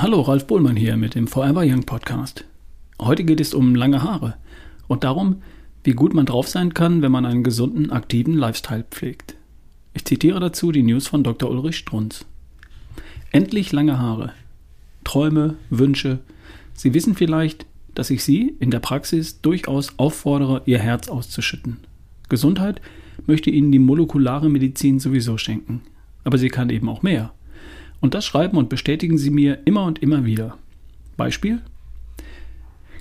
Hallo, Ralf Bohlmann hier mit dem Forever Young Podcast. Heute geht es um lange Haare und darum, wie gut man drauf sein kann, wenn man einen gesunden, aktiven Lifestyle pflegt. Ich zitiere dazu die News von Dr. Ulrich Strunz. Endlich lange Haare. Träume, Wünsche. Sie wissen vielleicht, dass ich Sie in der Praxis durchaus auffordere, Ihr Herz auszuschütten. Gesundheit möchte Ihnen die molekulare Medizin sowieso schenken. Aber sie kann eben auch mehr. Und das schreiben und bestätigen sie mir immer und immer wieder. Beispiel?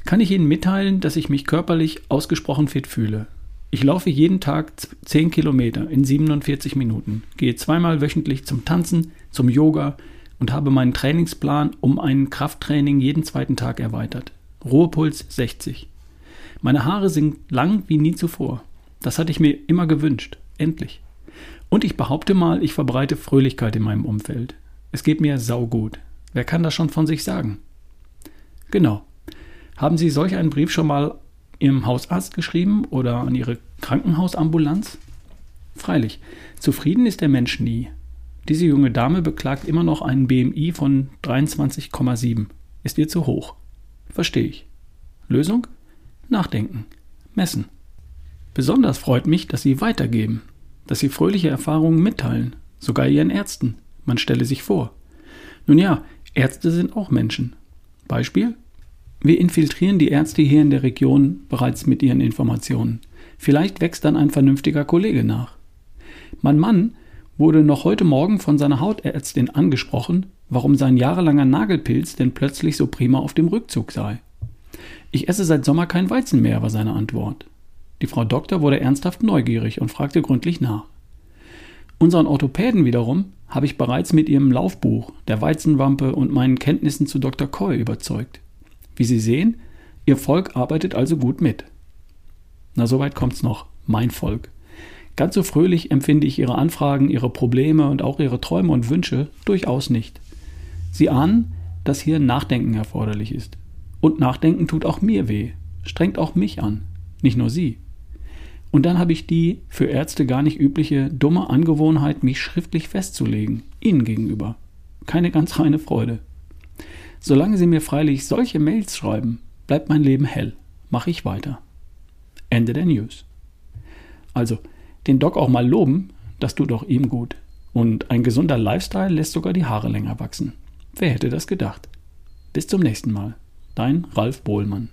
Kann ich Ihnen mitteilen, dass ich mich körperlich ausgesprochen fit fühle. Ich laufe jeden Tag 10 Kilometer in 47 Minuten, gehe zweimal wöchentlich zum Tanzen, zum Yoga und habe meinen Trainingsplan um ein Krafttraining jeden zweiten Tag erweitert. Ruhepuls 60. Meine Haare sind lang wie nie zuvor. Das hatte ich mir immer gewünscht. Endlich. Und ich behaupte mal, ich verbreite Fröhlichkeit in meinem Umfeld. Es geht mir saugut. Wer kann das schon von sich sagen? Genau. Haben Sie solch einen Brief schon mal Ihrem Hausarzt geschrieben oder an Ihre Krankenhausambulanz? Freilich, zufrieden ist der Mensch nie. Diese junge Dame beklagt immer noch einen BMI von 23,7. Ist ihr zu hoch. Verstehe ich. Lösung? Nachdenken. Messen. Besonders freut mich, dass Sie weitergeben, dass Sie fröhliche Erfahrungen mitteilen, sogar Ihren Ärzten. Man stelle sich vor. Nun ja, Ärzte sind auch Menschen. Beispiel? Wir infiltrieren die Ärzte hier in der Region bereits mit ihren Informationen. Vielleicht wächst dann ein vernünftiger Kollege nach. Mein Mann wurde noch heute Morgen von seiner Hautärztin angesprochen, warum sein jahrelanger Nagelpilz denn plötzlich so prima auf dem Rückzug sei. Ich esse seit Sommer kein Weizen mehr, war seine Antwort. Die Frau Doktor wurde ernsthaft neugierig und fragte gründlich nach. Unseren Orthopäden wiederum habe ich bereits mit ihrem Laufbuch, der Weizenwampe und meinen Kenntnissen zu Dr. Coy überzeugt. Wie Sie sehen, Ihr Volk arbeitet also gut mit. Na, soweit kommt's noch. Mein Volk. Ganz so fröhlich empfinde ich Ihre Anfragen, Ihre Probleme und auch Ihre Träume und Wünsche durchaus nicht. Sie ahnen, dass hier Nachdenken erforderlich ist. Und Nachdenken tut auch mir weh, strengt auch mich an, nicht nur Sie. Und dann habe ich die für Ärzte gar nicht übliche dumme Angewohnheit, mich schriftlich festzulegen, Ihnen gegenüber. Keine ganz reine Freude. Solange Sie mir freilich solche Mails schreiben, bleibt mein Leben hell. Mache ich weiter. Ende der News. Also, den Doc auch mal loben, das tut auch ihm gut. Und ein gesunder Lifestyle lässt sogar die Haare länger wachsen. Wer hätte das gedacht? Bis zum nächsten Mal. Dein Ralf Bohlmann.